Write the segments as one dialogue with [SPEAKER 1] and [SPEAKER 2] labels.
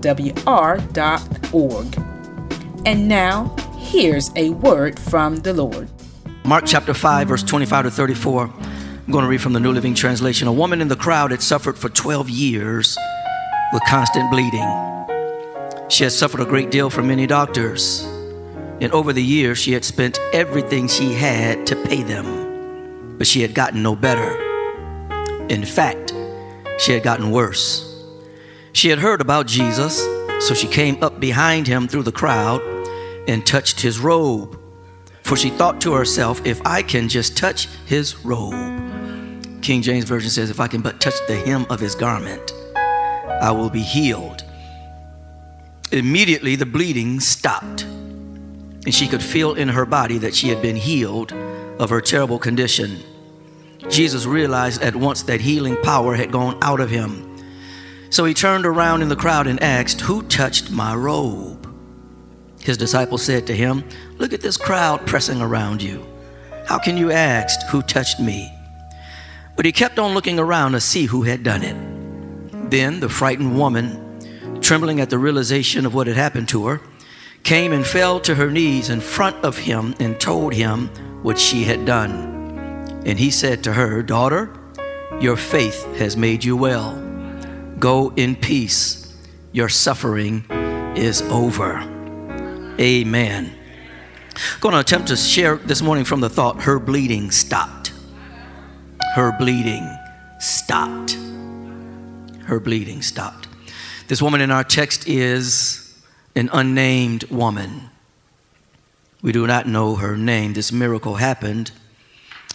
[SPEAKER 1] www.thegrovewr.org. And now, here's a word from the Lord.
[SPEAKER 2] Mark chapter 5, verse 25 to 34. I'm going to read from the New Living Translation. A woman in the crowd had suffered for 12 years with constant bleeding. She had suffered a great deal from many doctors, and over the years she had spent everything she had to pay them, but she had gotten no better. In fact, she had gotten worse. She had heard about Jesus, so she came up behind him through the crowd and touched his robe. For she thought to herself, if I can just touch his robe. King James Version says, if I can but touch the hem of his garment, I will be healed. Immediately the bleeding stopped, and she could feel in her body that she had been healed of her terrible condition. Jesus realized at once that healing power had gone out of him. So he turned around in the crowd and asked, Who touched my robe? His disciples said to him, Look at this crowd pressing around you. How can you ask, Who touched me? But he kept on looking around to see who had done it. Then the frightened woman, trembling at the realization of what had happened to her, came and fell to her knees in front of him and told him what she had done. And he said to her, Daughter, your faith has made you well. Go in peace. Your suffering is over. Amen. I'm Going to attempt to share this morning from the thought her bleeding stopped. Her bleeding stopped. Her bleeding stopped. This woman in our text is an unnamed woman. We do not know her name. This miracle happened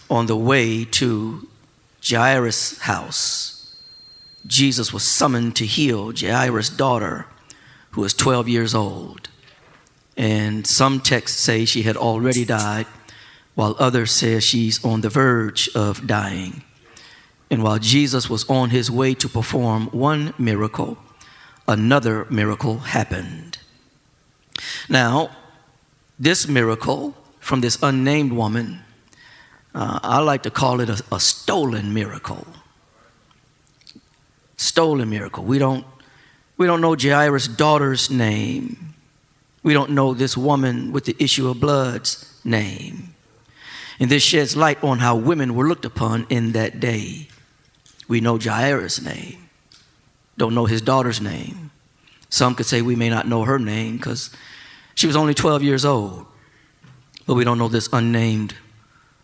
[SPEAKER 2] on the way to Jairus' house. Jesus was summoned to heal Jairus' daughter, who was 12 years old. And some texts say she had already died, while others say she's on the verge of dying. And while Jesus was on his way to perform one miracle, another miracle happened. Now, this miracle from this unnamed woman, uh, I like to call it a, a stolen miracle. Stolen miracle. We don't, we don't know Jairus' daughter's name. We don't know this woman with the issue of blood's name. And this sheds light on how women were looked upon in that day. We know Jairus' name don't know his daughter's name. Some could say we may not know her name because she was only 12 years old, but we don't know this unnamed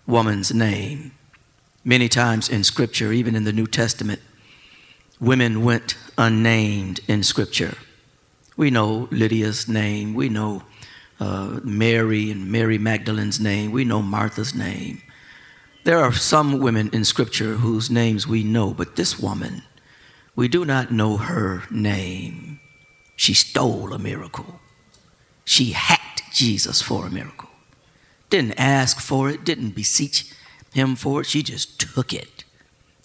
[SPEAKER 2] woman's name. Many times in Scripture, even in the New Testament, women went unnamed in Scripture. We know Lydia's name, we know uh, Mary and Mary Magdalene's name, we know Martha's name. There are some women in Scripture whose names we know, but this woman, we do not know her name. She stole a miracle. She hacked Jesus for a miracle. Didn't ask for it, didn't beseech him for it. She just took it.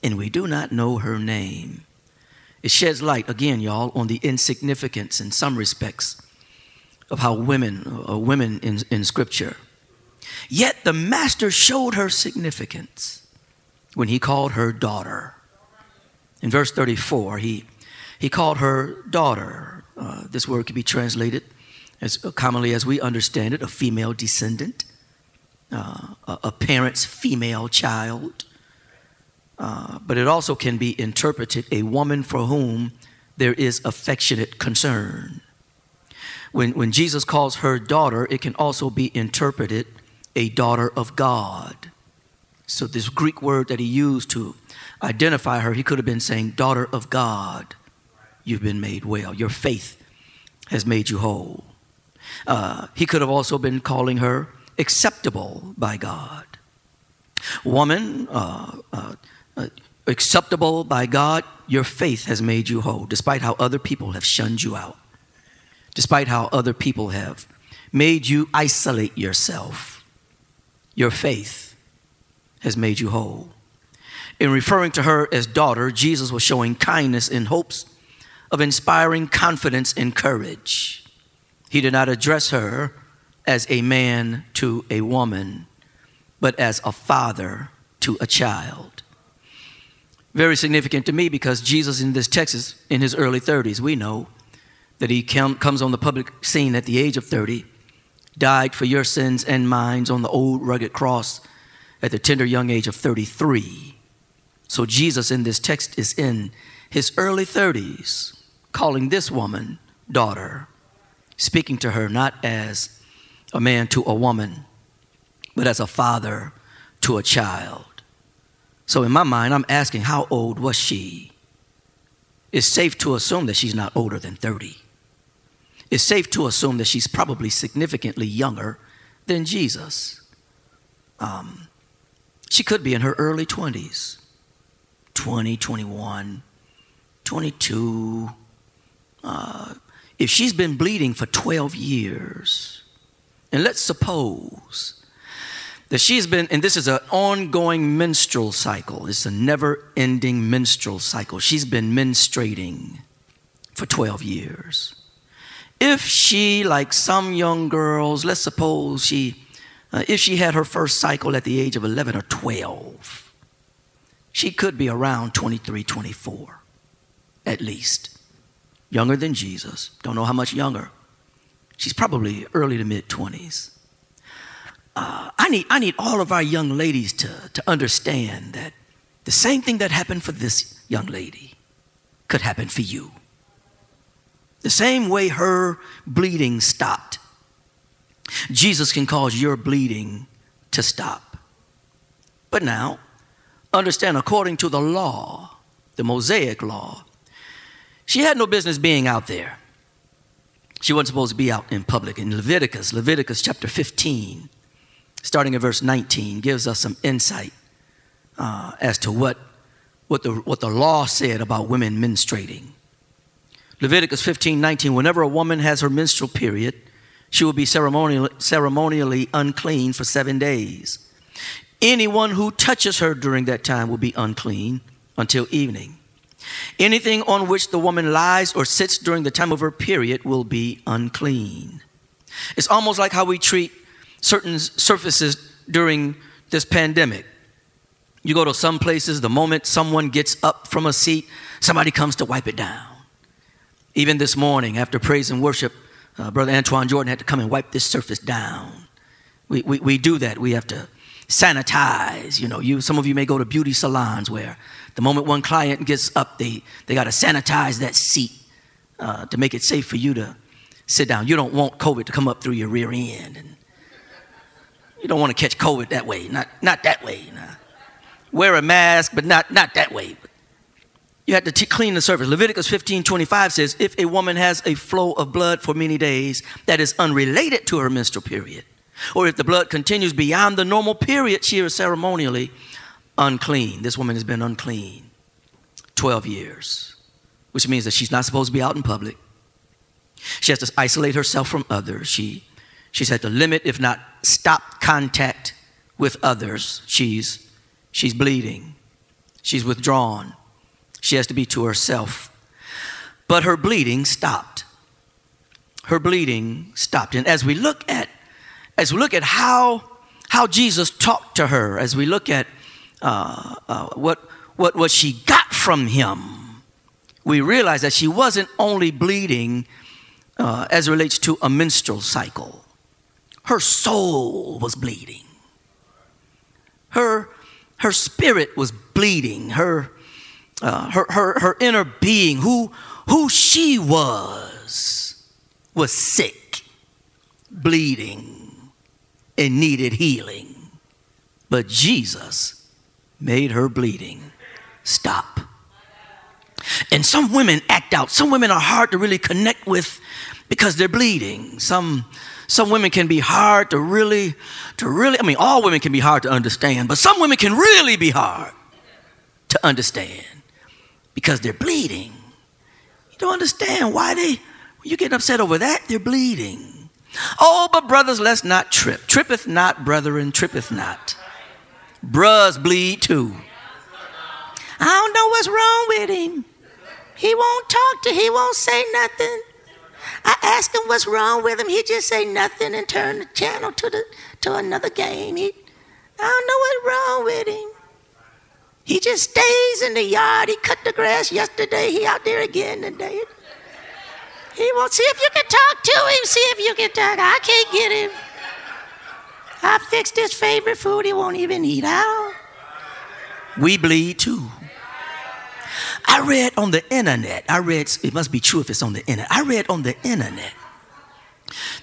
[SPEAKER 2] And we do not know her name. It sheds light, again, y'all, on the insignificance in some respects of how women, uh, women in, in Scripture. Yet the Master showed her significance when he called her daughter. In verse 34, he, he called her daughter. Uh, this word could be translated as commonly as we understand it a female descendant, uh, a, a, parent's female child. Uh, but it also can be interpreted a woman for whom there is affectionate concern. When, when Jesus calls her daughter, it can also be interpreted a daughter of God. So, this Greek word that he used to identify her, he could have been saying, Daughter of God, you've been made well. Your faith has made you whole. Uh, he could have also been calling her acceptable by God. Woman, uh, uh, acceptable by God, your faith has made you whole, despite how other people have shunned you out. despite how other people have made you isolate yourself, your faith has made you whole. In referring to her as daughter, Jesus was showing kindness in hopes of inspiring confidence and courage. He did not address her as a man to a woman, but as a father to a child. Very significant to me because Jesus in this text is in his early 30s. We know that he comes on the public scene at the age of 30, died for your sins and mine on the old rugged cross at the tender young age of 33. So Jesus in this text is in his early 30s, calling this woman daughter, speaking to her not as a man to a woman, but as a father to a child. So in my mind, I'm asking, how old was she? It's safe to assume that she's not older than 30. It's safe to assume that she's probably significantly younger than Jesus. Um, she could be in her early 20s 20, 21, 22. Uh, if she's been bleeding for 12 years, and let's suppose that she's been, and this is an ongoing menstrual cycle, it's a never ending menstrual cycle. She's been menstruating for 12 years. If she, like some young girls, let's suppose she, uh, if she had her first cycle at the age of 11 or 12, she could be around 23, 24, at least. Younger than Jesus. Don't know how much younger. She's probably early to mid 20s. Uh, I, need, I need all of our young ladies to, to understand that the same thing that happened for this young lady could happen for you. The same way her bleeding stopped, Jesus can cause your bleeding to stop. But now, understand according to the law, the Mosaic law, she had no business being out there. She wasn't supposed to be out in public. In Leviticus, Leviticus chapter 15, starting at verse 19, gives us some insight uh, as to what, what, the, what the law said about women menstruating. Leviticus 15 19, whenever a woman has her menstrual period, she will be ceremonially, ceremonially unclean for seven days. Anyone who touches her during that time will be unclean until evening. Anything on which the woman lies or sits during the time of her period will be unclean. It's almost like how we treat certain surfaces during this pandemic. You go to some places, the moment someone gets up from a seat, somebody comes to wipe it down. Even this morning, after praise and worship, uh, Brother Antoine Jordan had to come and wipe this surface down. We, we, we do that. We have to sanitize. You know, you, some of you may go to beauty salons where the moment one client gets up, they, they got to sanitize that seat uh, to make it safe for you to sit down. You don't want COVID to come up through your rear end. And you don't want to catch COVID that way. Not, not that way. Nah. Wear a mask, but not, not that way. You had to t- clean the surface. Leviticus 15 25 says, If a woman has a flow of blood for many days that is unrelated to her menstrual period, or if the blood continues beyond the normal period, she is ceremonially unclean. This woman has been unclean 12 years, which means that she's not supposed to be out in public. She has to isolate herself from others. She, she's had to limit, if not stop, contact with others. She's, she's bleeding. She's withdrawn. She has to be to herself. But her bleeding stopped. Her bleeding stopped. And as we look at as we look at how how Jesus talked to her, as we look at uh, uh, what what what she got from him, we realize that she wasn't only bleeding uh, as relates to a menstrual cycle. Her soul was bleeding. Her her spirit was bleeding. Her uh, her, her, her inner being, who, who she was, was sick, bleeding, and needed healing. But Jesus made her bleeding stop. And some women act out. Some women are hard to really connect with because they're bleeding. Some some women can be hard to really to really I mean all women can be hard to understand, but some women can really be hard to understand because they're bleeding. You don't understand why they, You get upset over that, they're bleeding. Oh, but brothers, let's not trip. Trippeth not, brethren, trippeth not. Bruhs bleed too. I don't know what's wrong with him. He won't talk to, he won't say nothing. I asked him what's wrong with him. He just say nothing and turn the channel to the to another game. He, I don't know what's wrong with him. He just stays in the yard. He cut the grass yesterday. He out there again today. He won't see if you can talk to him. See if you can talk. I can't get him. I fixed his favorite food. He won't even eat out. We bleed too. I read on the internet, I read, it must be true if it's on the internet. I read on the internet,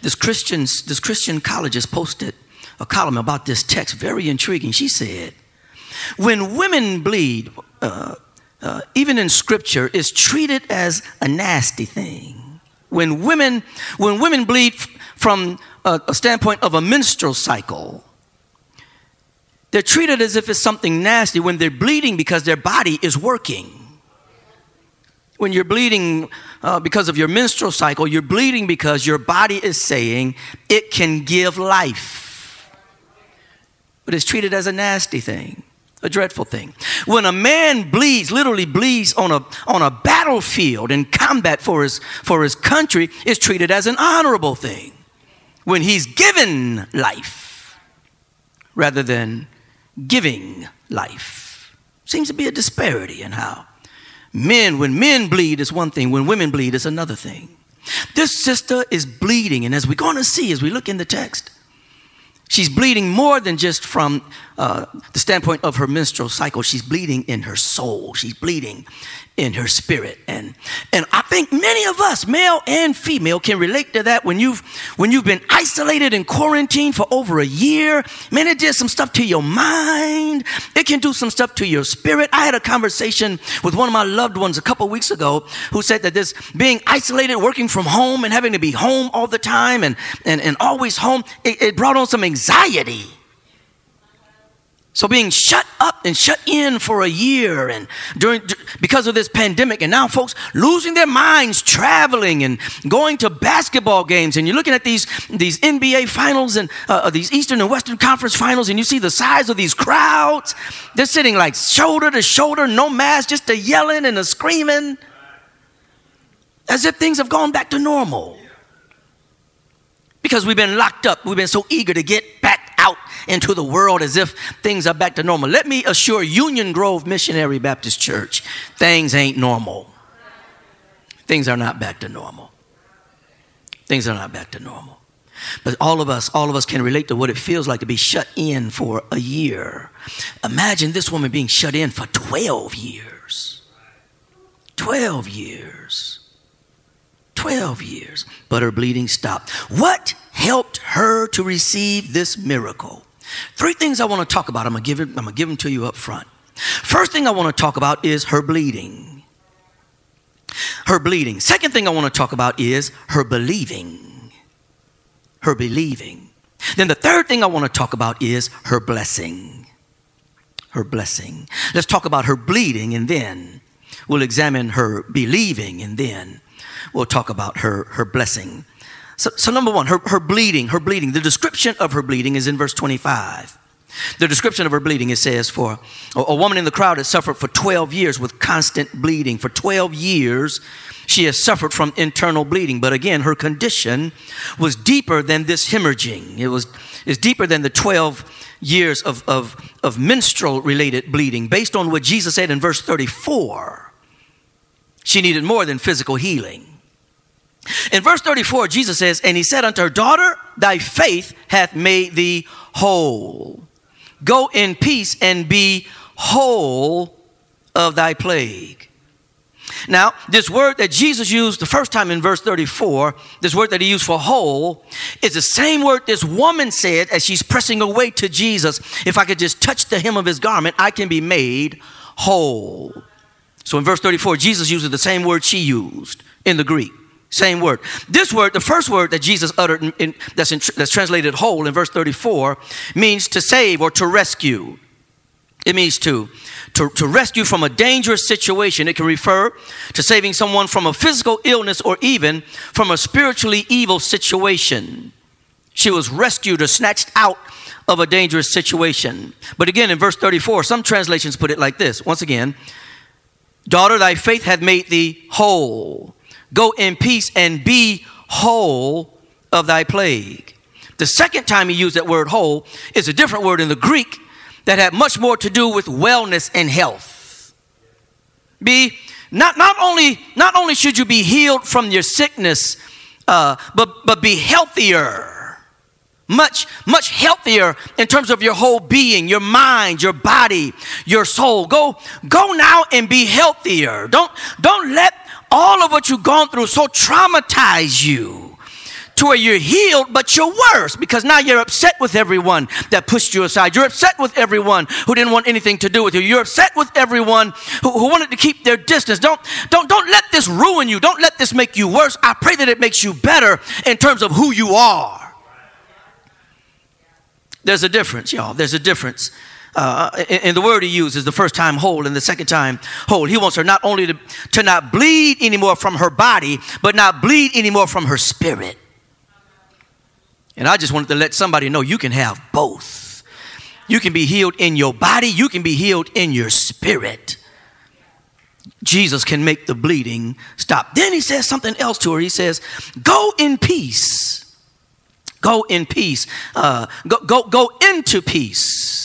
[SPEAKER 2] this, Christians, this Christian colleges posted a column about this text, very intriguing. She said, When women bleed, uh, uh, even in scripture, is treated as a nasty thing. When women, when women bleed from a, a standpoint of a menstrual cycle, they're treated as if it's something nasty when they're bleeding because their body is working. When you're bleeding uh, because of your menstrual cycle, you're bleeding because your body is saying it can give life. But it's treated as a nasty thing, a dreadful thing. When a man bleeds, literally bleeds on a, on a battlefield in combat for his, for his country, it's treated as an honorable thing. When he's given life rather than giving life. Seems to be a disparity in how Men, when men bleed, is one thing. When women bleed, is another thing. This sister is bleeding, and as we're going to see as we look in the text, she's bleeding more than just from uh, the standpoint of her menstrual cycle. She's bleeding in her soul. She's bleeding in her spirit. And, and I think many of us, male and female, can relate to that when you've, when you've been isolated in quarantine for over a year. Man, it did some stuff to your mind. It can do some stuff to your spirit. I had a conversation with one of my loved ones a couple weeks ago who said that this being isolated, working from home and having to be home all the time and, and, and always home, it, it brought on some anxiety. So being shut up and shut in for a year and during because of this pandemic and now folks losing their minds traveling and going to basketball games and you're looking at these these NBA finals and uh, uh, these Eastern and Western Conference finals and you see the size of these crowds. They're sitting like shoulder to shoulder no mask just a yelling and a screaming. As if things have gone back to normal. Because we've been locked up we've been so eager to get back out into the world as if things are back to normal. Let me assure Union Grove Missionary Baptist Church, things ain't normal. Things are not back to normal. Things are not back to normal. But all of us, all of us can relate to what it feels like to be shut in for a year. Imagine this woman being shut in for 12 years. 12 years. 12 years. But her bleeding stopped. What helped her to receive this miracle. Three things I want to talk about. I'm going to give it, I'm going to give them to you up front. First thing I want to talk about is her bleeding. Her bleeding. Second thing I want to talk about is her believing. Her believing. Then the third thing I want to talk about is her blessing. Her blessing. Let's talk about her bleeding and then we'll examine her believing and then we'll talk about her, her blessing. So, so number one, her, her bleeding, her bleeding. The description of her bleeding is in verse 25. The description of her bleeding, it says, for a, woman in the crowd has suffered for 12 years with constant bleeding. For 12 years, she has suffered from internal bleeding. But again, her condition was deeper than this hemorrhaging. It was is deeper than the 12 years of, of, of menstrual related bleeding. Based on what Jesus said in verse 34, she needed more than physical healing. In verse 34, Jesus says, And he said unto her, Daughter, thy faith hath made thee whole. Go in peace and be whole of thy plague. Now, this word that Jesus used the first time in verse 34, this word that he used for whole, is the same word this woman said as she's pressing away to Jesus. If I could just touch the hem of his garment, I can be made whole. So in verse 34, Jesus uses the same word she used in the Greek. Same word. This word, the first word that Jesus uttered, in, in, that's, in, that's translated whole in verse 34, means to save or to rescue. It means to, to, to rescue from a dangerous situation. It can refer to saving someone from a physical illness or even from a spiritually evil situation. She was rescued or snatched out of a dangerous situation. But again, in verse 34, some translations put it like this once again, Daughter, thy faith hath made thee whole. Go in peace and be whole of thy plague. The second time he used that word whole is a different word in the Greek that had much more to do with wellness and health. Be not, not only not only should you be healed from your sickness, uh, but but be healthier much much healthier in terms of your whole being your mind your body your soul go go now and be healthier don't don't let all of what you've gone through so traumatize you to where you're healed, but you're worse because now you're upset with everyone that pushed you aside. You're upset with everyone who didn't want anything to do with you. You're upset with everyone who, who wanted to keep their distance. Don't, don't, don't let this ruin you. Don't let this make you worse. I pray that it makes you better in terms of who you are. There's a difference, y'all. There's a difference. Uh, and the word he uses the first time whole and the second time whole. He wants her not only to, to not bleed anymore from her body, but not bleed anymore from her spirit. And I just wanted to let somebody know you can have both. You can be healed in your body, you can be healed in your spirit. Jesus can make the bleeding stop. Then he says something else to her. He says, Go in peace. Go in peace. Uh, go, go, go into peace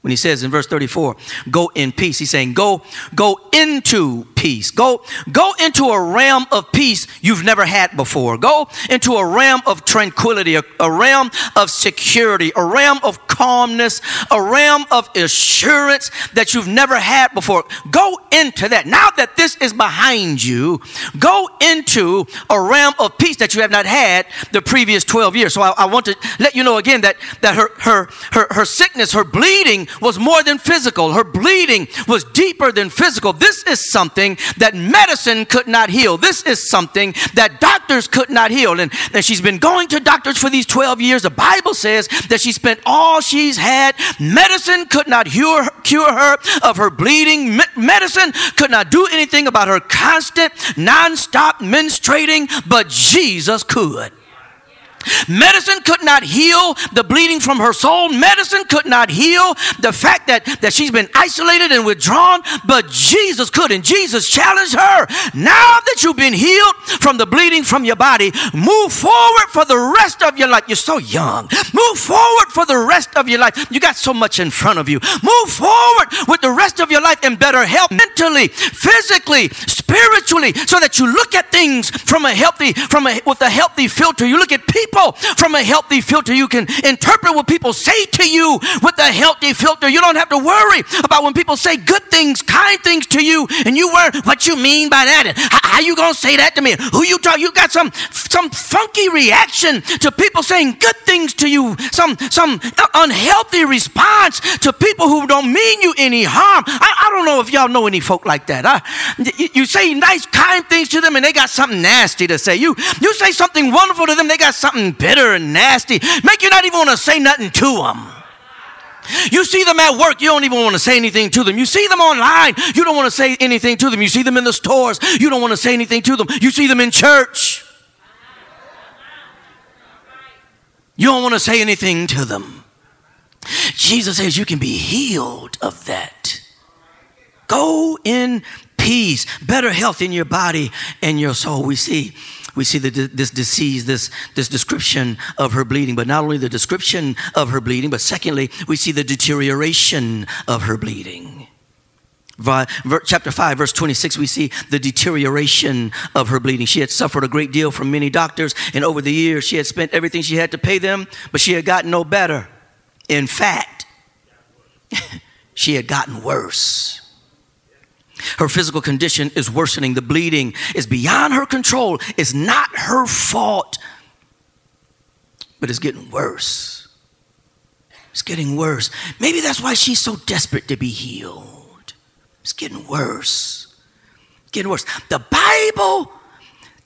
[SPEAKER 2] when he says in verse 34 go in peace he's saying go go into peace. Go go into a realm of peace you've never had before. Go into a realm of tranquility a, a realm of security a realm of calmness a realm of assurance that you've never had before. Go into that. Now that this is behind you go into a realm of peace that you have not had the previous 12 years. So i, I want to let you know again that that her her her, her sickness her bleeding was more than physical. Her bleeding was deeper than physical. This is something that medicine could not heal. This is something that doctors could not heal. And, and she's been going to doctors for these 12 years. The Bible says that she spent all she's had. Medicine could not cure, cure her of her bleeding. Me- medicine could not do anything about her constant, non-stop menstruating, but Jesus could. Medicine could not heal the bleeding from her soul. Medicine could not heal the fact that, that she's been isolated and withdrawn, but Jesus could. And Jesus challenged her now that you've been healed from the bleeding from your body, move forward for the rest of your life. You're so young. Move forward for the rest of your life. You got so much in front of you. Move forward with the rest of your life in better health, mentally, physically, spiritually, so that you look at things from a healthy, from a, with a healthy filter. You look at people people from a healthy filter. You can interpret what people say to you with a healthy filter. You don't have to worry about when people say good things, kind things to you, and you were what you mean by that. How, how you gonna say that to me? Who you talk? You got some some funky reaction to people saying good things to you. Some some unhealthy response to people who don't mean you any harm. I, I don't know if y'all know any folk like that. Huh? You, you say nice, kind things to them, and they got something nasty to say. You you say something wonderful to them, they got something bitter and nasty, make you not even want to say nothing to them. You see them at work, you don't even want to say anything to them. You see them online, you don't want to say anything to them. You see them in the stores, you don't want to say anything to them. You see them in church, you don't want to say anything to them. Jesus says you can be healed of that. Go in peace, better health in your body and your soul. We see we see this disease, this, this description of her bleeding, but not only the description of her bleeding, but secondly, we see the deterioration of her bleeding. Chapter 5, verse 26, we see the deterioration of her bleeding. She had suffered a great deal from many doctors, and over the years, she had spent everything she had to pay them, but she had gotten no better. In fact, she had gotten worse. Her physical condition is worsening. The bleeding is beyond her control. It's not her fault, but it's getting worse. It's getting worse. Maybe that's why she's so desperate to be healed. It's getting worse. Getting worse. The Bible,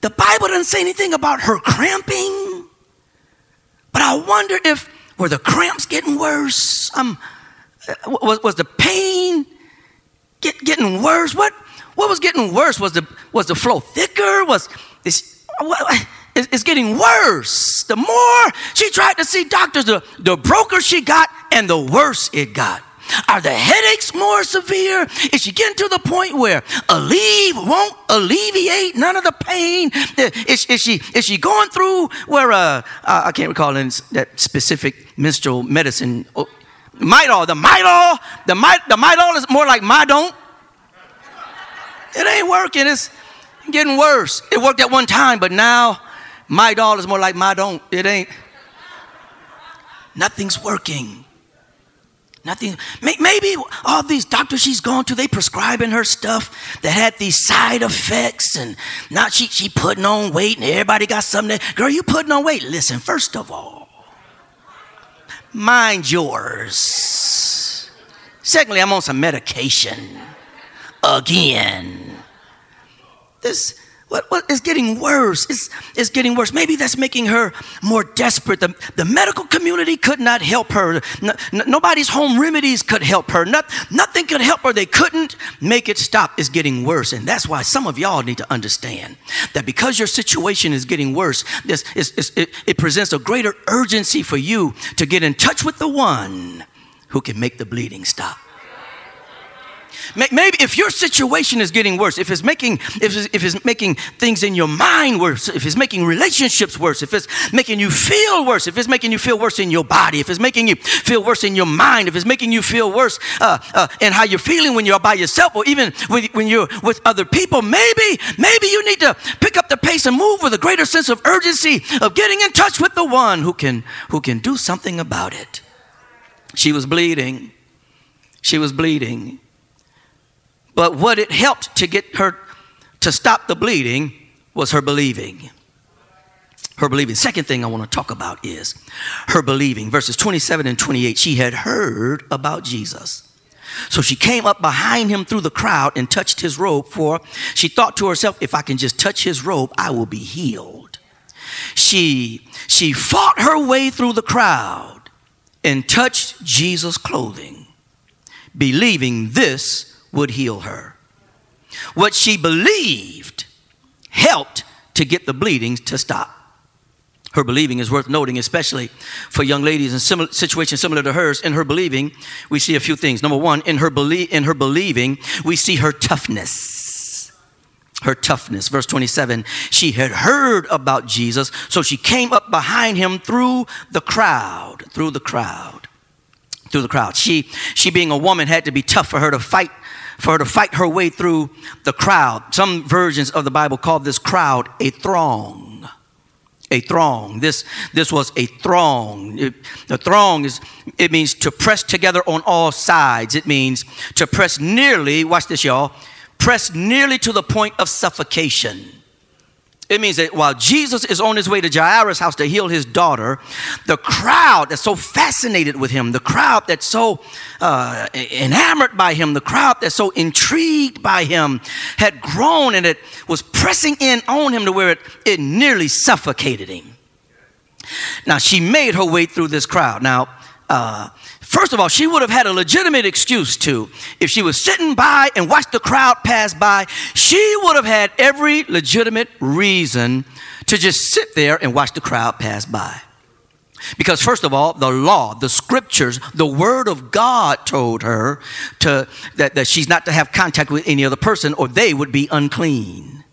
[SPEAKER 2] the Bible doesn't say anything about her cramping, but I wonder if were the cramps getting worse? Um, uh, I'm was, was the pain getting worse? What, what was getting worse? Was the, was the flow thicker? Was this, it's getting worse. The more she tried to see doctors, the, the broker she got, and the worse it got. Are the headaches more severe? Is she getting to the point where Aleve won't alleviate none of the pain? Is, is she is she going through where uh, I can't recall in that specific menstrual medicine? Oh, Midol, the Midol, the My, the Midol is more like Midone. It ain't working. It's getting worse. It worked at one time, but now my doll is more like my don't. It ain't. Nothing's working. Nothing. Maybe all these doctors she's gone to, they prescribing her stuff that had these side effects, and now she she putting on weight, and everybody got something. That, Girl, you putting on weight? Listen, first of all, mind yours. Secondly, I'm on some medication again. This what, what is getting worse? It's, it's getting worse. Maybe that's making her more desperate. The, the medical community could not help her. No, nobody's home remedies could help her. Not, nothing could help her. They couldn't make it stop. It's getting worse. And that's why some of y'all need to understand that because your situation is getting worse, this, is, it, it presents a greater urgency for you to get in touch with the one who can make the bleeding stop. Maybe if your situation is getting worse, if it's making if it's, if it's making things in your mind worse, if it's making relationships worse, if it's making you feel worse, if it's making you feel worse in your body, if it's making you feel worse in your mind, if it's making you feel worse uh, uh, in how you're feeling when you're by yourself, or even when, when you're with other people, maybe maybe you need to pick up the pace and move with a greater sense of urgency of getting in touch with the one who can who can do something about it. She was bleeding. She was bleeding. But what it helped to get her to stop the bleeding was her believing. Her believing. Second thing I want to talk about is her believing. Verses 27 and 28. She had heard about Jesus. So she came up behind him through the crowd and touched his robe, for she thought to herself, if I can just touch his robe, I will be healed. She, she fought her way through the crowd and touched Jesus' clothing, believing this would heal her. What she believed helped to get the bleeding to stop. Her believing is worth noting, especially for young ladies in situations similar to hers. In her believing, we see a few things. Number one, in her belie- in her believing, we see her toughness. Her toughness. Verse 27, she had heard about Jesus, so she came up behind him through the crowd, through the crowd, through the crowd. She, she being a woman, had to be tough for her to fight for her to fight her way through the crowd. Some versions of the Bible call this crowd a throng. A throng. This, this was a throng. It, the throng is, it means to press together on all sides. It means to press nearly, watch this, y'all, press nearly to the point of suffocation. It means that while Jesus is on his way to Jairus' house to heal his daughter, the crowd that's so fascinated with him, the crowd that's so uh, enamored by him, the crowd that's so intrigued by him had grown and it was pressing in on him to where it, it nearly suffocated him. Now, she made her way through this crowd. Now, uh, First of all, she would have had a legitimate excuse to. If she was sitting by and watched the crowd pass by, she would have had every legitimate reason to just sit there and watch the crowd pass by. Because, first of all, the law, the scriptures, the word of God told her to, that, that she's not to have contact with any other person or they would be unclean.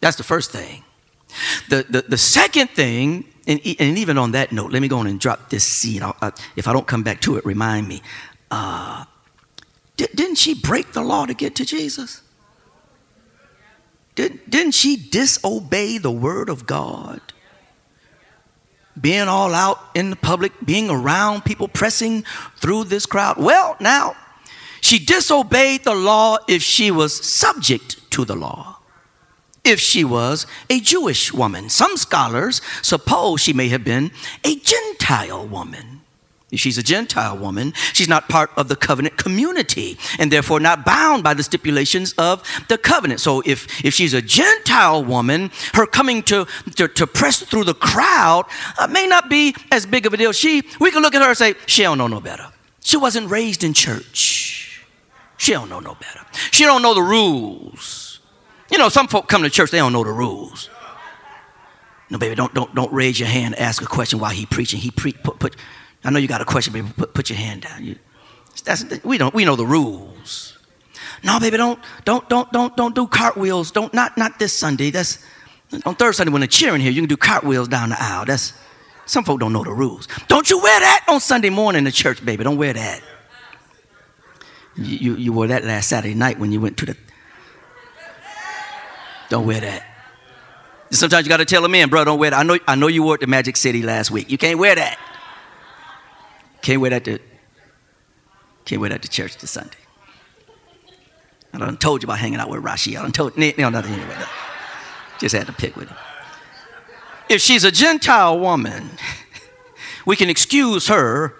[SPEAKER 2] That's the first thing. The, the, the second thing and, and even on that note, let me go on and drop this seed. Uh, if I don't come back to it, remind me. Uh, did, didn't she break the law to get to Jesus? Did, didn't she disobey the word of God? Being all out in the public, being around people, pressing through this crowd. Well, now, she disobeyed the law if she was subject to the law if she was a Jewish woman. Some scholars suppose she may have been a Gentile woman. If she's a Gentile woman, she's not part of the covenant community and therefore not bound by the stipulations of the covenant. So if, if she's a Gentile woman, her coming to, to, to press through the crowd uh, may not be as big of a deal. She, we can look at her and say, she don't know no better. She wasn't raised in church. She don't know no better. She don't know the rules. You know, some folk come to church, they don't know the rules. No, baby, don't, don't, don't raise your hand ask a question while he preaching. He pre- put, put, I know you got a question, baby. Put, put your hand down. You, that's, we, don't, we know the rules. No, baby, don't, don't, don't, don't, don't do cartwheels. Don't, not, not this Sunday. That's on third Sunday when they're cheering here. You can do cartwheels down the aisle. That's some folk don't know the rules. Don't you wear that on Sunday morning in church, baby. Don't wear that. You, you, you wore that last Saturday night when you went to the. Don't wear that. Sometimes you got to tell a man, bro, don't wear that. I know, I know you wore it to Magic City last week. You can't wear that. Can't wear that to, can't wear that to church this Sunday. I done told you about hanging out with Rashi. I done told, no, nothing anyway. No. Just had to pick with him. If she's a Gentile woman, we can excuse her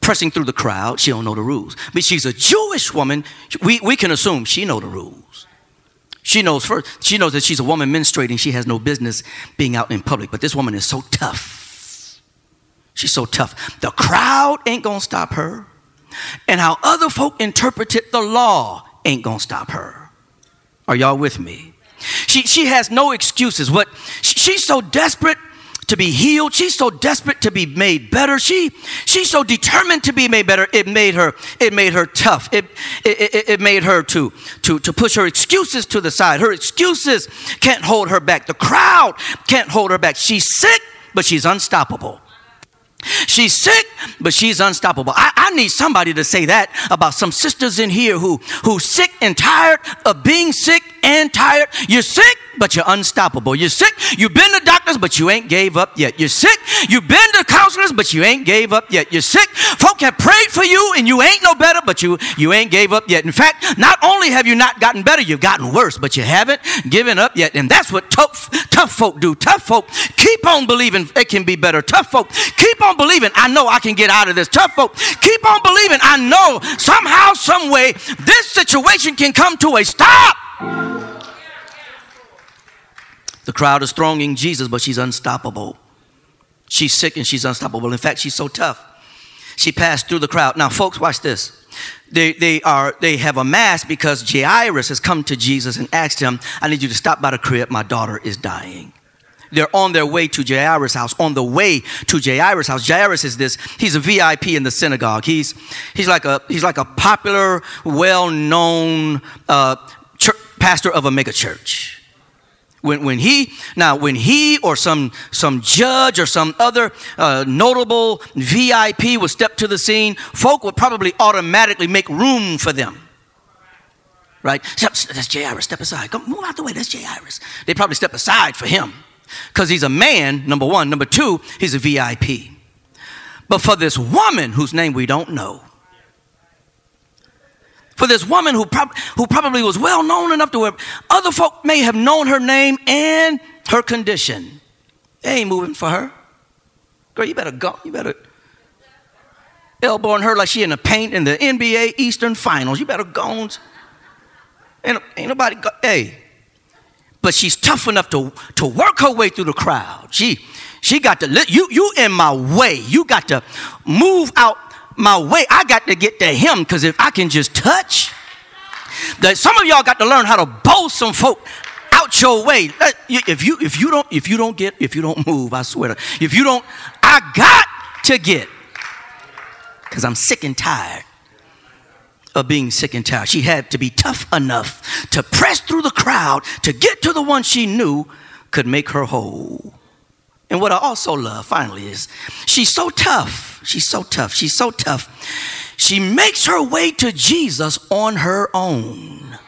[SPEAKER 2] pressing through the crowd. She don't know the rules. But she's a Jewish woman. We, we can assume she know the rules. She knows first. She knows that she's a woman menstruating. She has no business being out in public. But this woman is so tough. She's so tough. The crowd ain't gonna stop her. And how other folk interpreted the law ain't gonna stop her. Are y'all with me? She, she has no excuses. What she, she's so desperate to be healed. She's so desperate to be made better. She she's so determined to be made better. It made her it made her tough. It it, it, it made her to to to push her excuses to the side. Her excuses can't hold her back. The crowd can't hold her back. She's sick, but she's unstoppable. She's sick, but she's unstoppable. I, I, need somebody to say that about some sisters in here who who sick and tired of being sick and tired. You're sick, but you're unstoppable. You're sick. You've been to doctors, but you ain't gave up yet. You're sick. You've been to counselors, but you ain't gave up yet. You're sick. Folk have prayed for you, and you ain't no better, but you you ain't gave up yet. In fact, not only have you not gotten better, you've gotten worse, but you haven't given up yet. And that's what tough tough folk do. Tough folk keep on believing it can be better. Tough folk keep on believing. I know I can get out of this. Tough folk keep on believing. I know somehow, some way, this situation can come to a stop. The crowd is thronging Jesus, but she's unstoppable. She's sick and she's unstoppable. In fact, she's so tough. She passed through the crowd. Now, folks, watch this. They, they, are, they have a mass because Jairus has come to Jesus and asked him, I need you to stop by the crib. My daughter is dying. They're on their way to Jairus' house. On the way to Jairus' house. Jairus is this, he's a VIP in the synagogue. He's, he's, like, a, he's like a popular, well known uh, pastor of a megachurch. When, when he now when he or some some judge or some other uh, notable VIP would step to the scene, folk would probably automatically make room for them. Right? That's Jairus. Step aside. Come move out the way. That's Jairus. They probably step aside for him because he's a man. Number one. Number two. He's a VIP. But for this woman whose name we don't know, for this woman who, prob- who probably was well known enough to where other folk may have known her name and her condition. They ain't moving for her. Girl, you better go. You better elbowing her like she in the paint in the NBA Eastern Finals. You better go. Ain't, ain't nobody go. Hey, but she's tough enough to, to work her way through the crowd. She she got to you you in my way. You got to move out my way. I got to get to him because if I can just touch, that some of y'all got to learn how to bow some folk out your way. Uh, if you if you don't if you don't get if you don't move, I swear to if you don't, I got to get because I'm sick and tired of being sick and tired. She had to be tough enough to press through the crowd to get to the one she knew could make her whole. And what I also love, finally, is she's so tough. She's so tough. She's so tough. She makes her way to Jesus on her own.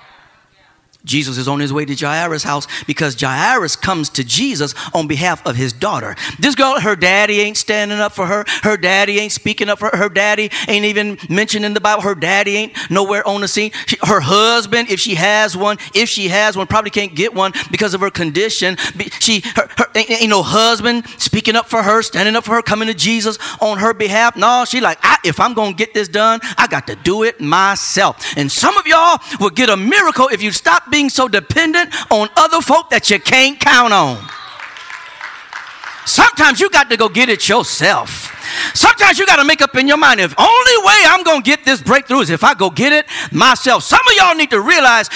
[SPEAKER 2] Jesus is on his way to Jairus' house because Jairus comes to Jesus on behalf of his daughter. This girl, her daddy ain't standing up for her. Her daddy ain't speaking up for her. Her daddy ain't even mentioned in the Bible. Her daddy ain't nowhere on the scene. She, her husband, if she has one, if she has one, probably can't get one because of her condition. She, her, her ain't, ain't, no husband speaking up for her, standing up for her, coming to Jesus on her behalf. No, she like, if I'm to get this done, I got to do it myself. And some of y'all will get a miracle if you stop being so dependent on other folk that you can't count on. Sometimes you got to go get it yourself. Sometimes you got to make up in your mind if only way I'm going to get this breakthrough is if I go get it myself. Some of y'all need to realize,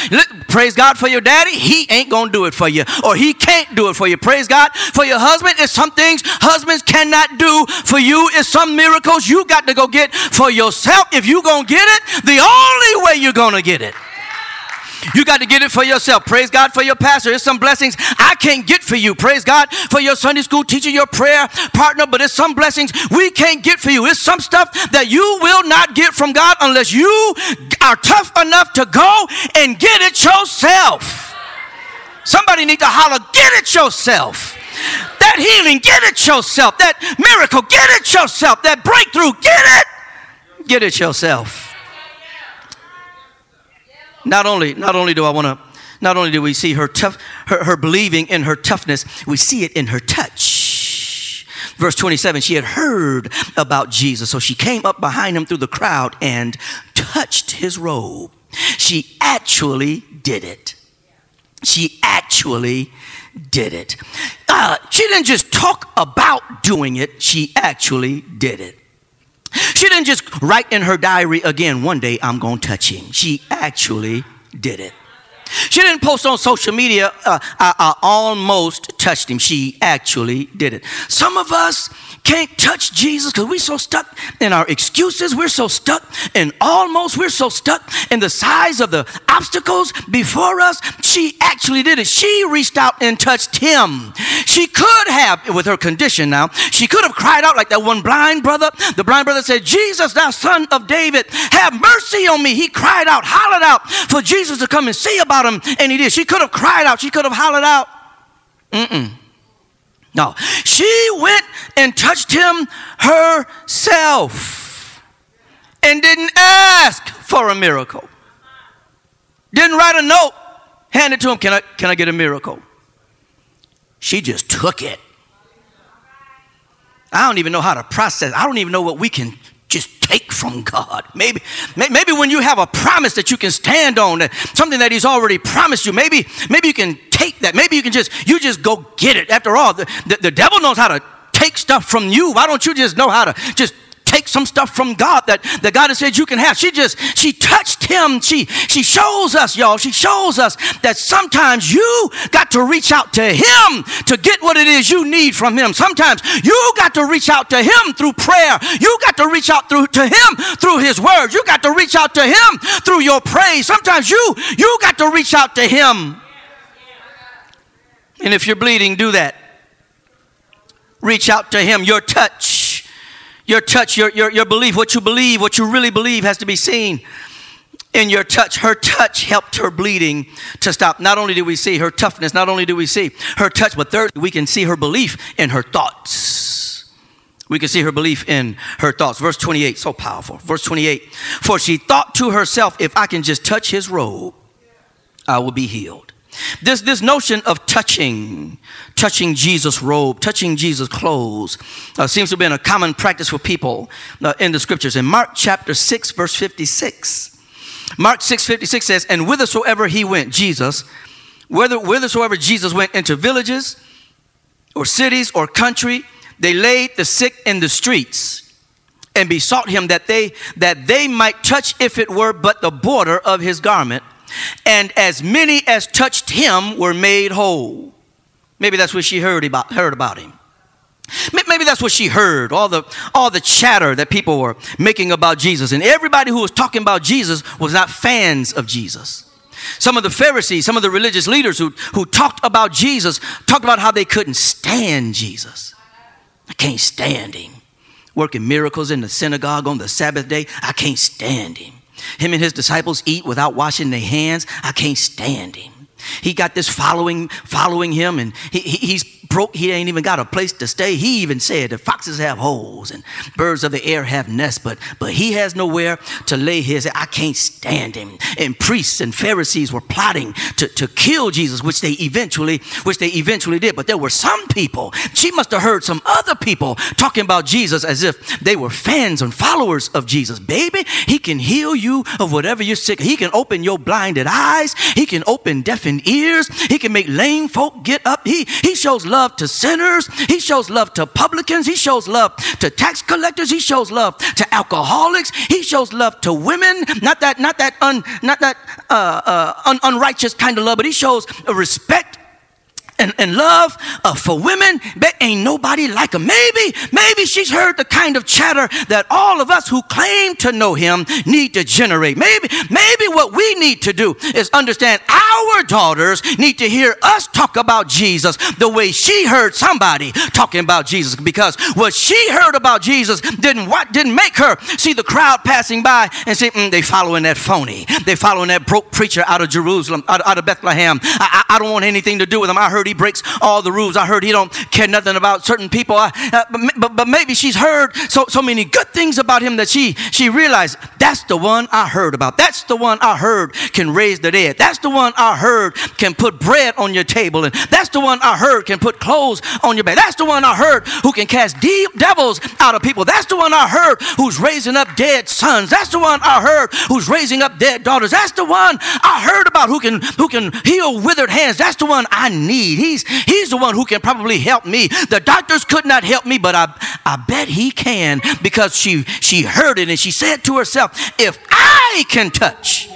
[SPEAKER 2] praise God for your daddy, he ain't going to do it for you, or he can't do it for you. Praise God for your husband. It's some things husbands cannot do for you. It's some miracles you got to go get for yourself. If you going to get it, the only way you're going to get it you got to get it for yourself. Praise God for your pastor. There's some blessings I can't get for you. Praise God for your Sunday school teacher, your prayer partner, but it's some blessings we can't get for you. It's some stuff that you will not get from God unless you are tough enough to go and get it yourself. Somebody need to holler, get it yourself. That healing, get it yourself. That miracle, get it yourself. That breakthrough, get it. Get it yourself. Not only, not only do I want to, not only do we see her tough, her, her believing in her toughness, we see it in her touch. Verse 27, she had heard about Jesus, so she came up behind him through the crowd and touched his robe. She actually did it. She actually did it. Uh, she didn't just talk about doing it, she actually did it. She didn't just write in her diary again, one day I'm going to touch him. She actually did it. She didn't post on social media, uh, I, I almost touched him. She actually did it. Some of us can't touch Jesus because we're so stuck in our excuses. We're so stuck in almost. We're so stuck in the size of the obstacles before us. She actually did it. She reached out and touched him. She could have, with her condition now, she could have cried out like that one blind brother. The blind brother said, Jesus, thou son of David, have mercy on me. He cried out, hollered out for Jesus to come and see about him, and he did. She could have cried out. She could have hollered out. Mm-mm. No, she went and touched him herself and didn't ask for a miracle. Didn't write a note, hand it to him. Can I, can I get a miracle? She just took it. I don't even know how to process. I don't even know what we can just take from God. Maybe, maybe when you have a promise that you can stand on, something that He's already promised you, maybe, maybe you can take that. Maybe you can just, you just go get it. After all, the, the, the devil knows how to take stuff from you. Why don't you just know how to just some stuff from God that, that God has said you can have. She just, she touched him. She, she shows us, y'all, she shows us that sometimes you got to reach out to him to get what it is you need from him. Sometimes you got to reach out to him through prayer. You got to reach out through to him through his word. You got to reach out to him through your praise. Sometimes you, you got to reach out to him. And if you're bleeding, do that. Reach out to him. Your touch your touch, your, your, your belief, what you believe, what you really believe has to be seen in your touch. Her touch helped her bleeding to stop. Not only do we see her toughness, not only do we see her touch, but third, we can see her belief in her thoughts. We can see her belief in her thoughts. Verse 28, so powerful. Verse 28, for she thought to herself, if I can just touch his robe, I will be healed. This, this notion of touching, touching Jesus' robe, touching Jesus' clothes, uh, seems to have been a common practice for people uh, in the scriptures. In Mark chapter 6, verse 56, Mark 6, 56 says, And whithersoever he went, Jesus, whether, whithersoever Jesus went into villages or cities or country, they laid the sick in the streets and besought him that they, that they might touch, if it were but the border of his garment and as many as touched him were made whole. Maybe that's what she heard about, heard about him. Maybe that's what she heard, all the, all the chatter that people were making about Jesus. And everybody who was talking about Jesus was not fans of Jesus. Some of the Pharisees, some of the religious leaders who, who talked about Jesus, talked about how they couldn't stand Jesus. I can't stand him. Working miracles in the synagogue on the Sabbath day, I can't stand him. Him and his disciples eat without washing their hands. I can't stand him. He got this following, following him, and he, he, he's broke. He ain't even got a place to stay. He even said the foxes have holes and birds of the air have nests, but but he has nowhere to lay his. I can't stand him. And priests and Pharisees were plotting to, to kill Jesus, which they eventually, which they eventually did. But there were some people. She must have heard some other people talking about Jesus as if they were fans and followers of Jesus. Baby, he can heal you of whatever you're sick. He can open your blinded eyes. He can open deafened ears. He can make lame folk get up. He he shows love love to sinners. He shows love to publicans. He shows love to tax collectors. He shows love to alcoholics. He shows love to women. Not that, not that, un, not that uh, uh, un, unrighteous kind of love, but he shows respect and, and love uh, for women, but ain't nobody like him. Maybe, maybe she's heard the kind of chatter that all of us who claim to know him need to generate. Maybe, maybe what we need to do is understand our daughters need to hear us talk about Jesus the way she heard somebody talking about Jesus because what she heard about Jesus didn't what didn't make her see the crowd passing by and say, mm, they following that phony. They following that broke preacher out of Jerusalem, out, out of Bethlehem. I, I, I don't want anything to do with him. I heard he breaks all the rules. I heard he don't care nothing about certain people. I, uh, but, but, but maybe she's heard so, so many good things about him that she, she realized that's the one I heard about. That's the one I heard can raise the dead. That's the one I heard can put bread on your table. And that's the one I heard can put clothes on your back. That's the one I heard who can cast de- devils out of people. That's the one I heard who's raising up dead sons. That's the one I heard who's raising up dead daughters. That's the one I heard about who can, who can heal withered hands. That's the one I need. He's, he's the one who can probably help me. The doctors could not help me, but I, I bet he can because she, she heard it and she said to herself, if I can touch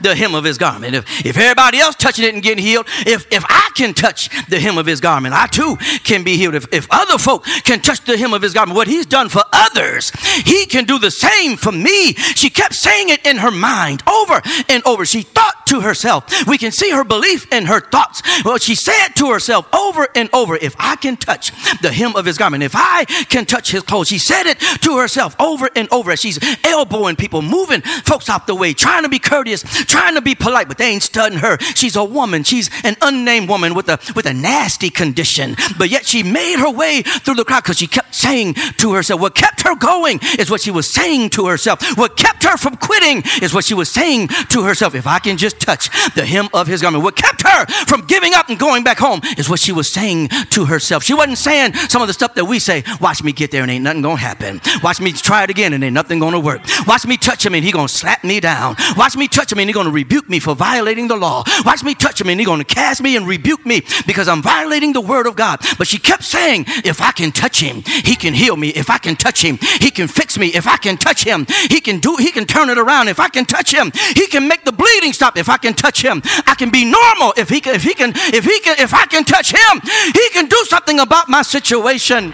[SPEAKER 2] the hem of his garment. If, if everybody else touching it and getting healed, if, if I can touch the hem of his garment, I too can be healed. If, if other folk can touch the hem of his garment, what he's done for others, he can do the same for me. She kept saying it in her mind over and over. She thought to herself, we can see her belief in her thoughts. Well, she said to herself over and over, if I can touch the hem of his garment, if I can touch his clothes, she said it to herself over and over as she's elbowing people, moving folks out the way, trying to be courteous, trying to be polite, but they ain't studying her. She's a woman. She's an unnamed woman with a with a nasty condition. But yet she made her way through the crowd because she kept saying to herself, what kept her going is what she was saying to herself. What kept her from quitting is what she was saying to herself. If I can just touch the hem of his garment. What kept her from giving up and going back home is what she was saying to herself. She wasn't saying some of the stuff that we say, watch me get there and ain't nothing gonna happen. Watch me try it again and ain't nothing gonna work. Watch me touch him and he gonna slap me down. Watch me touch him and he gonna rebuke me for violating the law. Watch me touch him and he's going to cast me and rebuke me because I'm violating the word of God. But she kept saying, if I can touch him, he can heal me. If I can touch him, he can fix me. If I can touch him, he can do, he can turn it around. If I can touch him, he can make the bleeding stop. If I can touch him, I can be normal. If he can, if he can, if he can, if I can touch him, he can do something about my situation.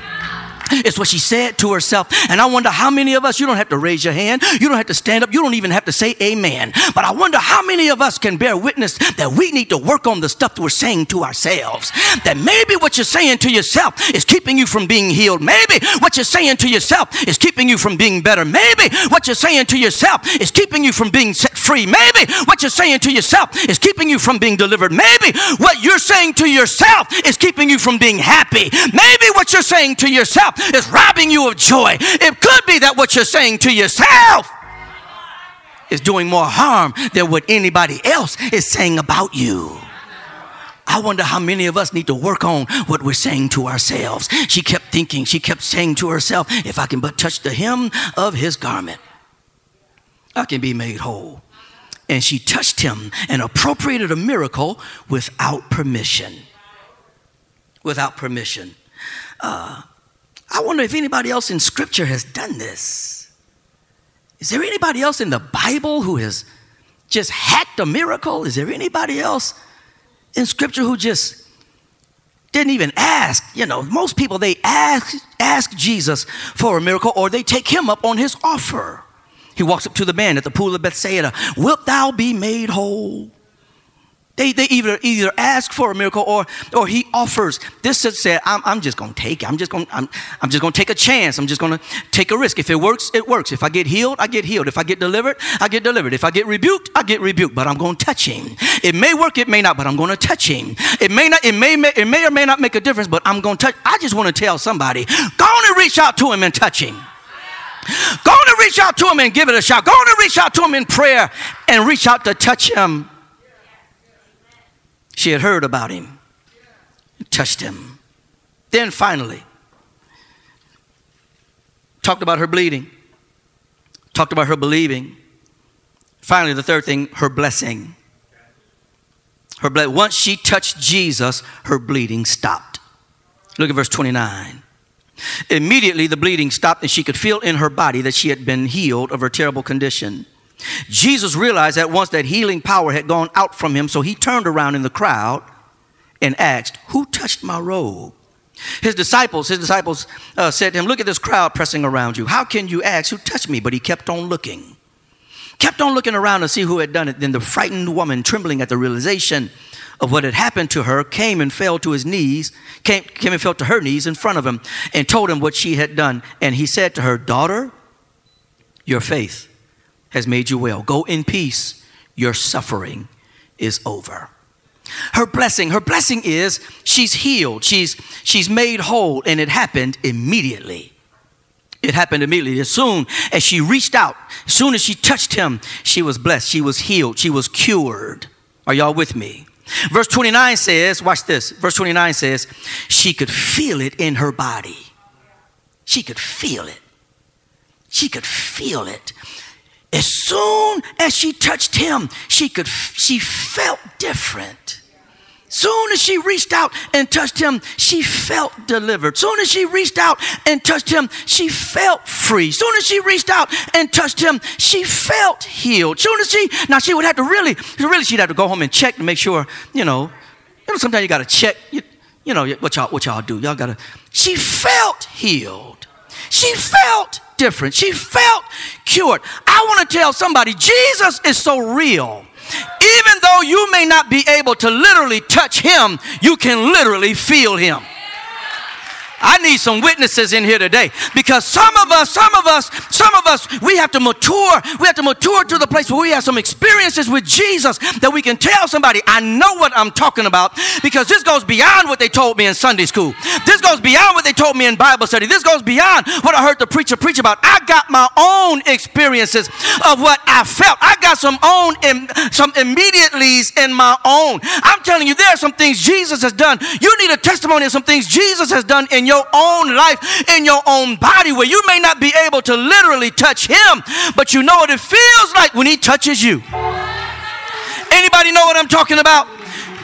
[SPEAKER 2] It's what she said to herself. And I wonder how many of us, you don't have to raise your hand, you don't have to stand up, you don't even have to say amen. But I wonder how many of us can bear witness that we need to work on the stuff that we're saying to ourselves. That maybe what you're saying to yourself is keeping you from being healed. Maybe what you're saying to yourself is keeping you from being better. Maybe what you're saying to yourself is keeping you from being set free. Maybe what you're saying to yourself is keeping you from being delivered. Maybe what you're saying to yourself is keeping you from being happy. Maybe what you're saying to yourself is robbing you of joy. It could be that what you're saying to yourself is doing more harm than what anybody else is saying about you. I wonder how many of us need to work on what we're saying to ourselves. She kept thinking, she kept saying to herself, if I can but touch the hem of his garment, I can be made whole. And she touched him and appropriated a miracle without permission. Without permission. Uh, I wonder if anybody else in Scripture has done this. Is there anybody else in the Bible who has just hacked a miracle? Is there anybody else in Scripture who just didn't even ask? You know, most people they ask ask Jesus for a miracle or they take him up on his offer. He walks up to the man at the pool of Bethsaida. Wilt thou be made whole? They, they either, either ask for a miracle or, or he offers. This said, I'm, I'm just to take it. I'm just gonna I'm, I'm just to take a chance. I'm just to take a risk. If it works, it works. If I get healed, I get healed. If I get delivered, I get delivered. If I get rebuked, I get rebuked. But I'm to touch him. It may work, it may not, but I'm to touch him. It may not, it may, it may or may not make a difference, but I'm to touch. I just want to tell somebody, go on and reach out to him and touch him. Go on and reach out to him and give it a shot. Go on and reach out to him in prayer and reach out to touch him. She had heard about him, touched him. Then finally, talked about her bleeding, talked about her believing. Finally, the third thing, her blessing. Her ble- Once she touched Jesus, her bleeding stopped. Look at verse 29. Immediately the bleeding stopped and she could feel in her body that she had been healed of her terrible condition. Jesus realized at once that healing power had gone out from him, so he turned around in the crowd and asked, Who touched my robe? His disciples, his disciples uh, said to him, Look at this crowd pressing around you. How can you ask who touched me? But he kept on looking. Kept on looking around to see who had done it. Then the frightened woman, trembling at the realization of what had happened to her, came and fell to his knees, came, came and fell to her knees in front of him and told him what she had done. And he said to her, Daughter, your faith has made you well. Go in peace. Your suffering is over. Her blessing, her blessing is she's healed, she's she's made whole, and it happened immediately. It happened immediately. As soon as she reached out, as soon as she touched him, she was blessed. She was healed. She was cured. Are y'all with me? Verse 29 says, watch this. Verse 29 says, she could feel it in her body. She could feel it. She could feel it. As soon as she touched him, she could she felt different. Soon as she reached out and touched him, she felt delivered. Soon as she reached out and touched him, she felt free. Soon as she reached out and touched him, she felt healed. Soon as she now she would have to really, really she'd have to go home and check to make sure, you know, you know, sometimes you gotta check, you, you know, what y'all what y'all do. Y'all gotta she felt healed. She felt different. She felt cured. I want to tell somebody Jesus is so real. Even though you may not be able to literally touch him, you can literally feel him. I need some witnesses in here today because some of us, some of us, some of us, we have to mature. We have to mature to the place where we have some experiences with Jesus that we can tell somebody, I know what I'm talking about because this goes beyond what they told me in Sunday school. This goes beyond what they told me in Bible study. This goes beyond what I heard the preacher preach about. I got my own experiences of what I felt. I got some own, some immediatelys in my own. I'm telling you, there are some things Jesus has done. You need a testimony of some things Jesus has done in your own life, in your own body, where you may not be able to literally touch him, but you know what it feels like when he touches you. Anybody know what I'm talking about?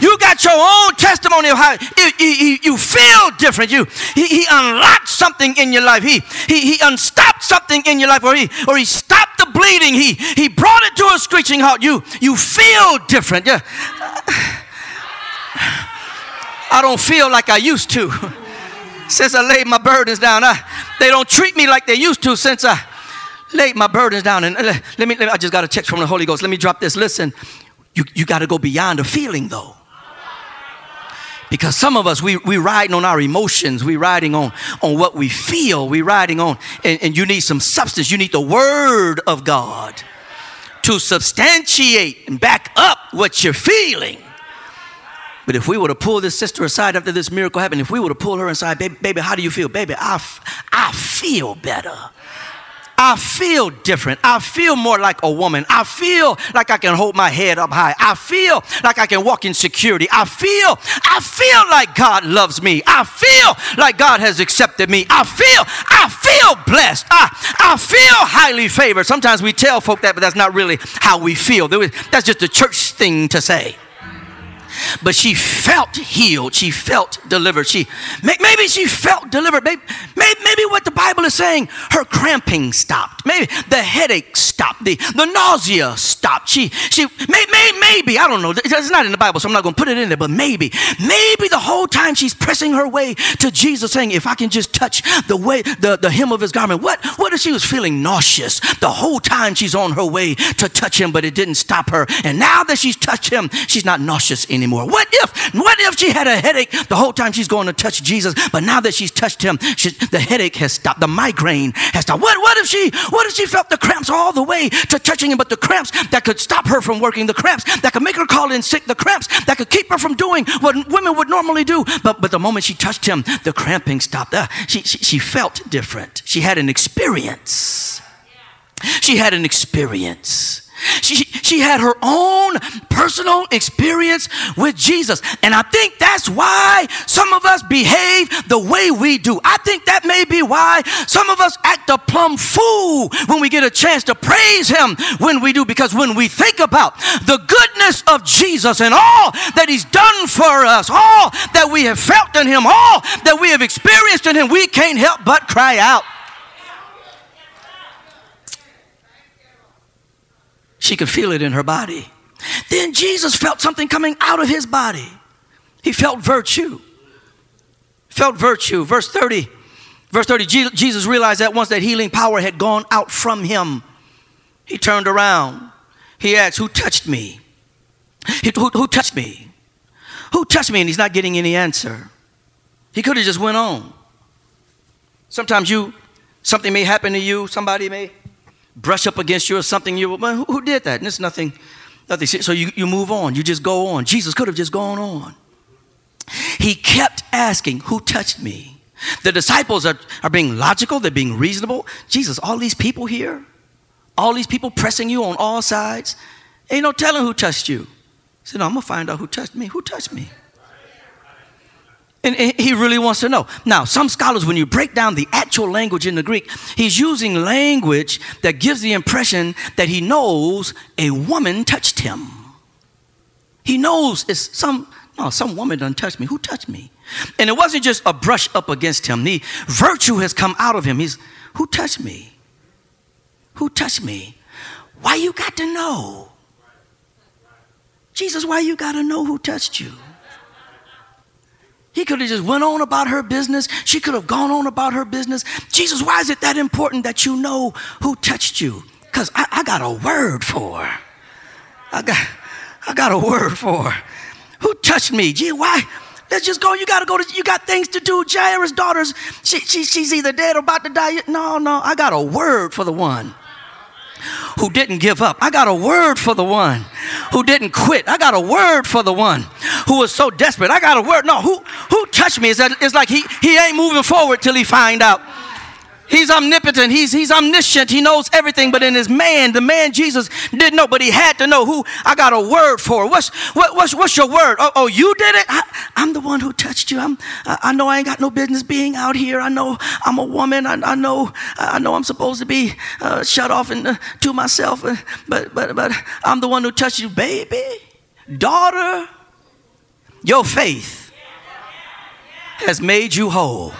[SPEAKER 2] You got your own testimony of how you feel different. You he, he, unlocked something in your life. He, he he unstopped something in your life, or he or he stopped the bleeding. He he brought it to a screeching halt. You you feel different. Yeah. I don't feel like I used to since I laid my burdens down. I, they don't treat me like they used to since I laid my burdens down. And uh, let, let, me, let me, I just got a text from the Holy Ghost. Let me drop this. Listen, you, you got to go beyond a feeling though. Because some of us, we, we riding on our emotions. We riding on, on what we feel. We riding on, and, and you need some substance. You need the word of God to substantiate and back up what you're feeling. But if we were to pull this sister aside after this miracle happened, if we were to pull her inside, baby, baby how do you feel? Baby, I, I feel better. I feel different. I feel more like a woman. I feel like I can hold my head up high. I feel like I can walk in security. I feel, I feel like God loves me. I feel like God has accepted me. I feel, I feel blessed. I, I feel highly favored. Sometimes we tell folk that, but that's not really how we feel. That's just a church thing to say but she felt healed. She felt delivered. She maybe she felt delivered. Maybe, maybe what the Bible is saying, her cramping stopped. Maybe the headache stopped. The, the nausea stopped. She she may, may, maybe I don't know. It's not in the Bible, so I'm not going to put it in there. But maybe maybe the whole time she's pressing her way to Jesus, saying, "If I can just touch the way the, the hem of his garment." What what if she was feeling nauseous the whole time she's on her way to touch him, but it didn't stop her. And now that she's touched him, she's not nauseous anymore anymore? What if, what if she had a headache the whole time she's going to touch Jesus, but now that she's touched him, she, the headache has stopped, the migraine has stopped. What, what if she, what if she felt the cramps all the way to touching him, but the cramps that could stop her from working, the cramps that could make her call in sick, the cramps that could keep her from doing what women would normally do. But, but the moment she touched him, the cramping stopped. Uh, she, she, she felt different. She had an experience. She had an experience. She, she had her own personal experience with Jesus. And I think that's why some of us behave the way we do. I think that may be why some of us act a plumb fool when we get a chance to praise Him when we do. Because when we think about the goodness of Jesus and all that He's done for us, all that we have felt in Him, all that we have experienced in Him, we can't help but cry out. She could feel it in her body. Then Jesus felt something coming out of his body. He felt virtue. Felt virtue. Verse 30. Verse 30, Jesus realized that once that healing power had gone out from him. He turned around. He asked, Who touched me? He, who, who touched me? Who touched me? And he's not getting any answer. He could have just went on. Sometimes you, something may happen to you, somebody may brush up against you or something. You, well, who, did that? And it's nothing, nothing. So you, you move on. You just go on. Jesus could have just gone on. He kept asking, Who touched me? The disciples are, are being logical, they're being reasonable. Jesus, all these people here, all these people pressing you on all sides, ain't no telling who touched you. He said, No, I'm gonna find out who touched me. Who touched me? And he really wants to know. Now, some scholars, when you break down the actual language in the Greek, he's using language that gives the impression that he knows a woman touched him. He knows it's some, no, some woman done touched me. Who touched me? And it wasn't just a brush up against him. The virtue has come out of him. He's, who touched me? Who touched me? Why you got to know? Jesus, why you got to know who touched you? He could have just went on about her business. She could have gone on about her business. Jesus, why is it that important that you know who touched you? Because I, I, got a word for her. I got, I got a word for her. Who touched me? Gee, why? Let's just go. You got to go to, you got things to do. Jairus' daughters, she, she, she's either dead or about to die. No, no, I got a word for the one who didn't give up. I got a word for the one who didn't quit. I got a word for the one who was so desperate. I got a word. No, who who touched me? That it's like he he ain't moving forward till he find out. He's omnipotent. He's, he's omniscient. He knows everything. But in his man, the man Jesus didn't know, but he had to know who I got a word for. What's, what, what's, what's your word? Oh, oh you did it? I, am the one who touched you. I'm, I know I ain't got no business being out here. I know I'm a woman. I, I know, I know I'm supposed to be uh, shut off and uh, to myself. Uh, but, but, but I'm the one who touched you, baby, daughter. Your faith has made you whole.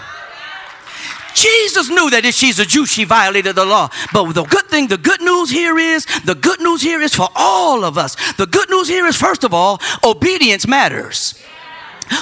[SPEAKER 2] Jesus knew that if she's a Jew, she violated the law. But the good thing, the good news here is, the good news here is for all of us. The good news here is, first of all, obedience matters.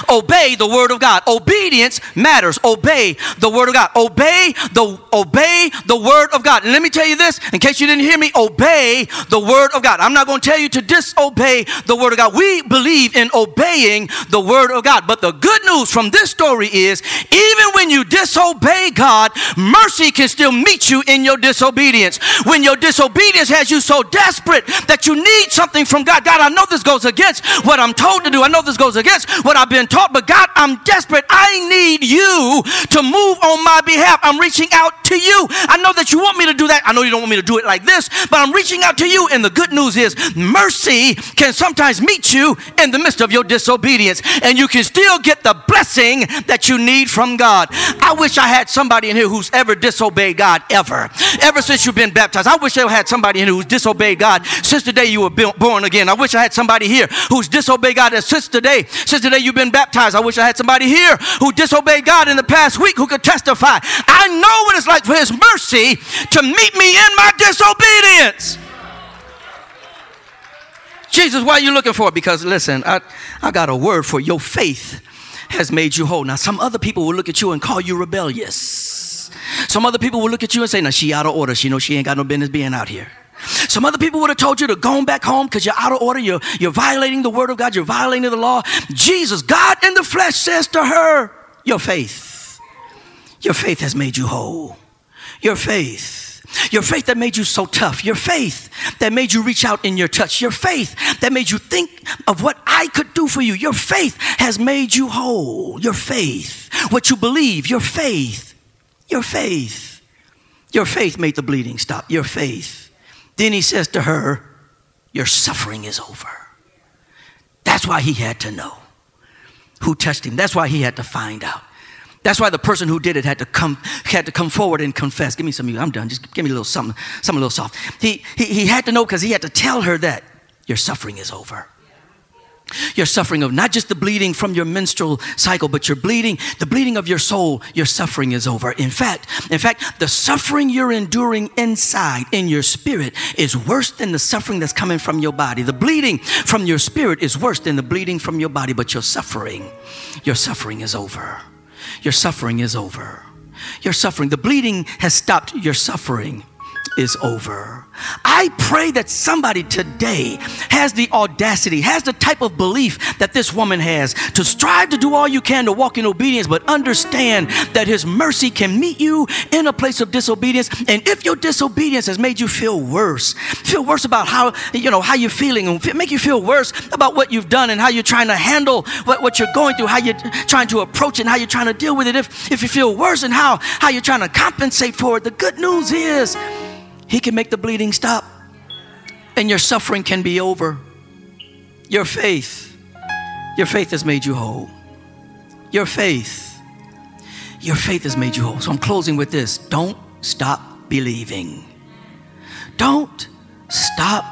[SPEAKER 2] Obey the word of God. Obedience matters. Obey the word of God. Obey the obey the word of God. And let me tell you this, in case you didn't hear me, obey the word of God. I'm not going to tell you to disobey the word of God. We believe in obeying the word of God. But the good news from this story is even when you disobey God, mercy can still meet you in your disobedience. When your disobedience has you so desperate that you need something from God. God, I know this goes against what I'm told to do. I know this goes against what I've been been taught, but God, I'm desperate. I need you to move on my behalf. I'm reaching out to you. I know that you want me to do that. I know you don't want me to do it like this, but I'm reaching out to you. And the good news is, mercy can sometimes meet you in the midst of your disobedience, and you can still get the blessing that you need from God. I wish I had somebody in here who's ever disobeyed God, ever. Ever since you've been baptized. I wish I had somebody in here who's disobeyed God since the day you were born again. I wish I had somebody here who's disobeyed God since today, since the day you've been been baptized. I wish I had somebody here who disobeyed God in the past week who could testify. I know what it's like for His mercy to meet me in my disobedience. Jesus, why are you looking for? It? Because listen, I, I got a word for your faith has made you whole. Now, some other people will look at you and call you rebellious. Some other people will look at you and say, now she out of order. She know she ain't got no business being out here. Some other people would have told you to go back home because you're out of order. You're, you're violating the word of God. You're violating the law. Jesus, God in the flesh says to her, Your faith, your faith has made you whole. Your faith. Your faith that made you so tough. Your faith that made you reach out in your touch. Your faith that made you think of what I could do for you. Your faith has made you whole. Your faith. What you believe. Your faith. Your faith. Your faith made the bleeding stop. Your faith. Then he says to her, your suffering is over. That's why he had to know who touched him. That's why he had to find out. That's why the person who did it had to come, had to come forward and confess. Give me some of you. I'm done. Just give me a little something, something a little soft. He, he, he had to know because he had to tell her that your suffering is over. You're suffering of not just the bleeding from your menstrual cycle, but you're bleeding, the bleeding of your soul, your suffering is over. In fact, in fact, the suffering you're enduring inside in your spirit is worse than the suffering that's coming from your body. The bleeding from your spirit is worse than the bleeding from your body, but your suffering, your suffering is over. Your suffering is over. Your suffering, the bleeding has stopped your suffering is over. I pray that somebody today has the audacity, has the type of belief that this woman has to strive to do all you can to walk in obedience, but understand that His mercy can meet you in a place of disobedience. And if your disobedience has made you feel worse, feel worse about how you know how you're feeling, and make you feel worse about what you've done and how you're trying to handle what, what you're going through, how you're trying to approach it, and how you're trying to deal with it. If if you feel worse and how how you're trying to compensate for it, the good news is he can make the bleeding stop and your suffering can be over. Your faith, your faith has made you whole. Your faith, your faith has made you whole. So I'm closing with this don't stop believing. Don't stop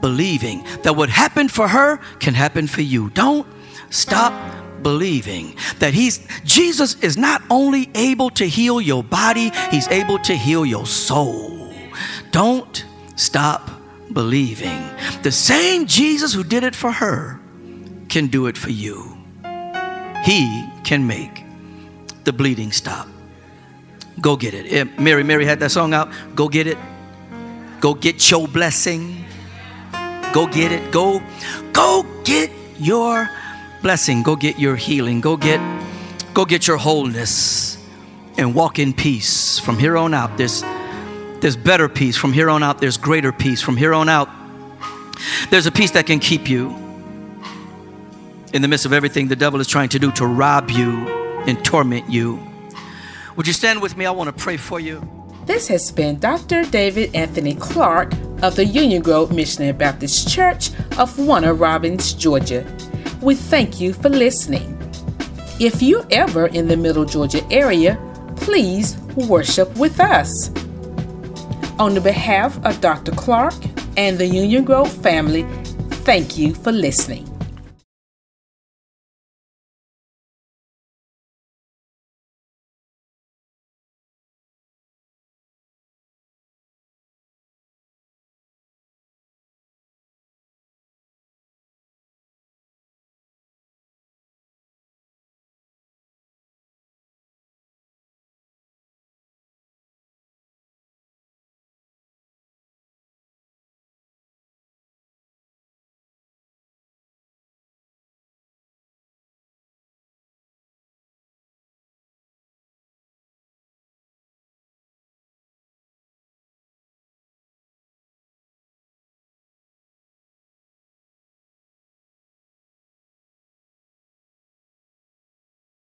[SPEAKER 2] believing that what happened for her can happen for you. Don't stop believing that he's Jesus is not only able to heal your body, he's able to heal your soul. Don't stop believing. The same Jesus who did it for her can do it for you. He can make the bleeding stop. Go get it. Eh, Mary, Mary had that song out. Go get it. Go get your blessing. Go get it. Go, go get your blessing. Go get your healing. Go get, go get your wholeness and walk in peace. From here on out, this there's better peace. From here on out, there's greater peace. From here on out, there's a peace that can keep you in the midst of everything the devil is trying to do to rob you and torment you. Would you stand with me? I want to pray for you.
[SPEAKER 1] This has been Dr. David Anthony Clark of the Union Grove Missionary Baptist Church of Warner Robins, Georgia. We thank you for listening. If you're ever in the Middle Georgia area, please worship with us. On the behalf of Dr. Clark and the Union Grove family, thank you for listening.